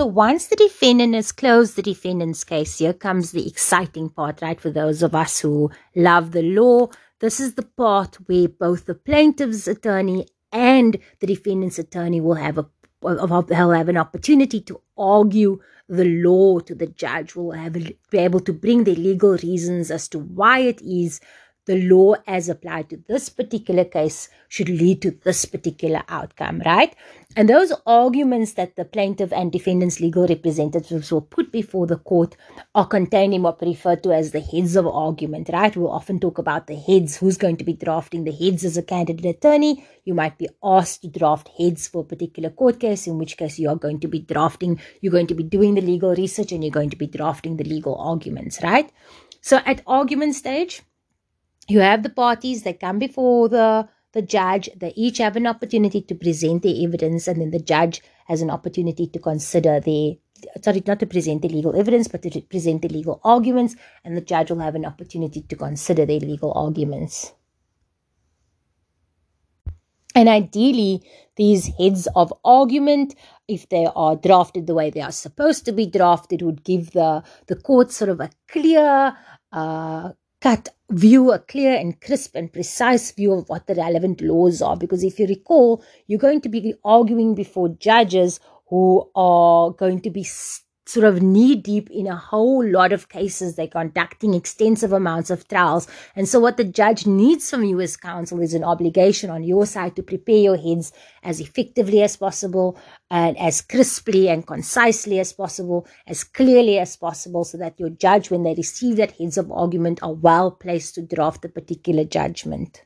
So once the defendant has closed the defendant's case, here comes the exciting part, right? For those of us who love the law, this is the part where both the plaintiff's attorney and the defendant's attorney will have a will have an opportunity to argue the law to the judge, will have be able to bring their legal reasons as to why it is the law as applied to this particular case should lead to this particular outcome, right? And those arguments that the plaintiff and defendant's legal representatives will put before the court are contained in what we refer to as the heads of argument, right? We'll often talk about the heads, who's going to be drafting the heads as a candidate attorney. You might be asked to draft heads for a particular court case, in which case you are going to be drafting, you're going to be doing the legal research and you're going to be drafting the legal arguments, right? So at argument stage, you have the parties that come before the the judge. They each have an opportunity to present their evidence and then the judge has an opportunity to consider the sorry not to present the legal evidence but to present the legal arguments and the judge will have an opportunity to consider their legal arguments. And ideally these heads of argument if they are drafted the way they are supposed to be drafted would give the the court sort of a clear uh, cut view, a clear and crisp and precise view of what the relevant laws are. Because if you recall, you're going to be arguing before judges who are going to be sort of knee deep in a whole lot of cases. They're conducting extensive amounts of trials. And so what the judge needs from you as counsel is an obligation on your side to prepare your heads as effectively as possible and as crisply and concisely as possible, as clearly as possible so that your judge, when they receive that heads of argument, are well placed to draft a particular judgment.